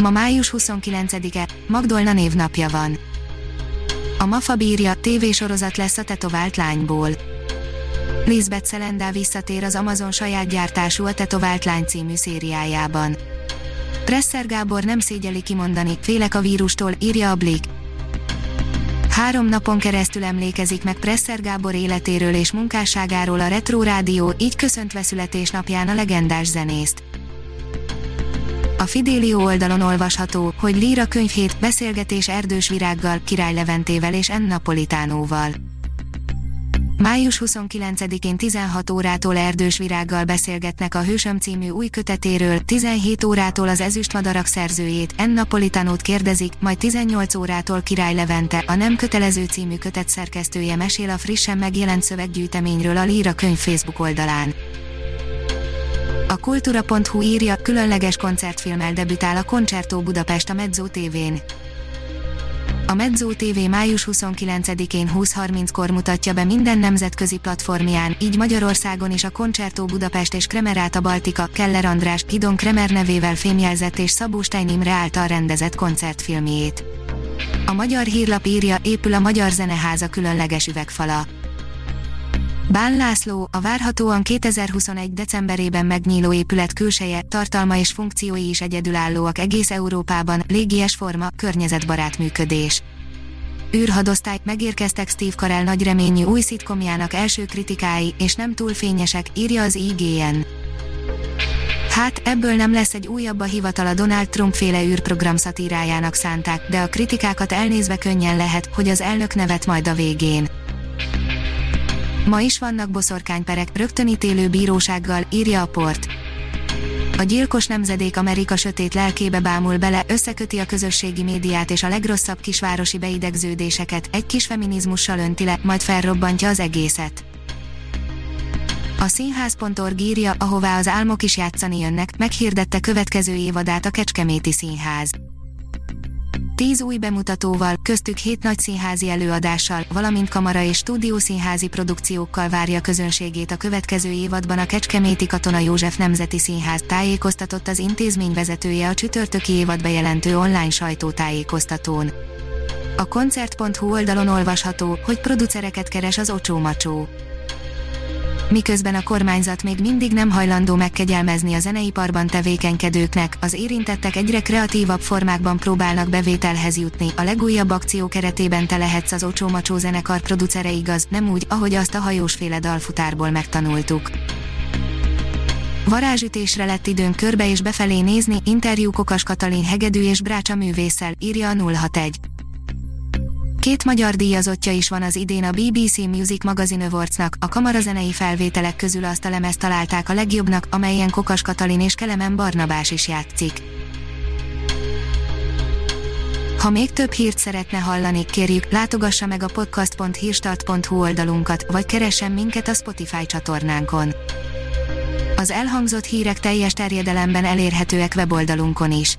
Ma május 29-e, Magdolna névnapja van. A Mafa bírja, tévésorozat lesz a tetovált lányból. Lisbeth Selendá visszatér az Amazon saját gyártású a Tetovált lány című szériájában. Presser Gábor nem szégyeli kimondani, félek a vírustól, írja a Blick. Három napon keresztül emlékezik meg Presser Gábor életéről és munkásságáról a Retro Rádió, így köszöntve születésnapján a legendás zenészt. A Fidelio oldalon olvasható, hogy Líra könyvhét, beszélgetés Erdős Virággal, Király Leventével és N. Napolitánóval. Május 29-én 16 órától Erdős Virággal beszélgetnek a Hősöm című új kötetéről, 17 órától az Ezüstmadarak szerzőjét, N. Napolitanót kérdezik, majd 18 órától Király Levente, a Nem kötelező című kötet szerkesztője mesél a frissen megjelent szöveggyűjteményről a Líra könyv Facebook oldalán. A kultúra.hu írja, különleges koncertfilmmel debütál a Concerto Budapest a Mezzo TV-n. A Mezzo TV május 29-én 20.30-kor mutatja be minden nemzetközi platformján, így Magyarországon is a Concerto Budapest és Kremeráta Baltika, Keller András, Hidon Kremer nevével fémjelzett és Szabó Stein Imre által rendezett koncertfilmjét. A magyar hírlap írja, épül a Magyar Zeneháza különleges üvegfala. Bán László, a várhatóan 2021. decemberében megnyíló épület külseje, tartalma és funkciói is egyedülállóak egész Európában, légies forma, környezetbarát működés. űrhadosztály, megérkeztek Steve Carell nagy új szitkomjának első kritikái, és nem túl fényesek, írja az IGN. Hát, ebből nem lesz egy újabb a hivatal a Donald Trump féle űrprogram szatírájának szánták, de a kritikákat elnézve könnyen lehet, hogy az elnök nevet majd a végén. Ma is vannak boszorkányperek, rögtönítélő bírósággal, írja a port. A gyilkos nemzedék Amerika sötét lelkébe bámul bele, összeköti a közösségi médiát és a legrosszabb kisvárosi beidegződéseket, egy kis feminizmussal önti le, majd felrobbantja az egészet. A színház.org írja, ahová az álmok is játszani jönnek, meghirdette következő évadát a Kecskeméti Színház. Tíz új bemutatóval, köztük hét nagy színházi előadással, valamint kamara és stúdiószínházi produkciókkal várja közönségét a következő évadban a Kecskeméti Katona József Nemzeti Színház tájékoztatott az intézmény vezetője a csütörtöki évad bejelentő online sajtótájékoztatón. A koncert.hu oldalon olvasható, hogy producereket keres az Ocsó Macsó miközben a kormányzat még mindig nem hajlandó megkegyelmezni a zeneiparban tevékenykedőknek, az érintettek egyre kreatívabb formákban próbálnak bevételhez jutni. A legújabb akció keretében te lehetsz az Ocsó Macsó zenekar producere igaz, nem úgy, ahogy azt a hajósféle dalfutárból megtanultuk. Varázsütésre lett időnk körbe és befelé nézni, interjú Kokas Katalin hegedű és Brácsa művésszel, írja a 061. Két magyar díjazottja is van az idén a BBC Music Magazine Awardsnak, a kamarazenei felvételek közül azt a lemezt találták a legjobbnak, amelyen Kokas Katalin és Kelemen Barnabás is játszik. Ha még több hírt szeretne hallani, kérjük, látogassa meg a podcast.hírstart.hu oldalunkat, vagy keressen minket a Spotify csatornánkon. Az elhangzott hírek teljes terjedelemben elérhetőek weboldalunkon is.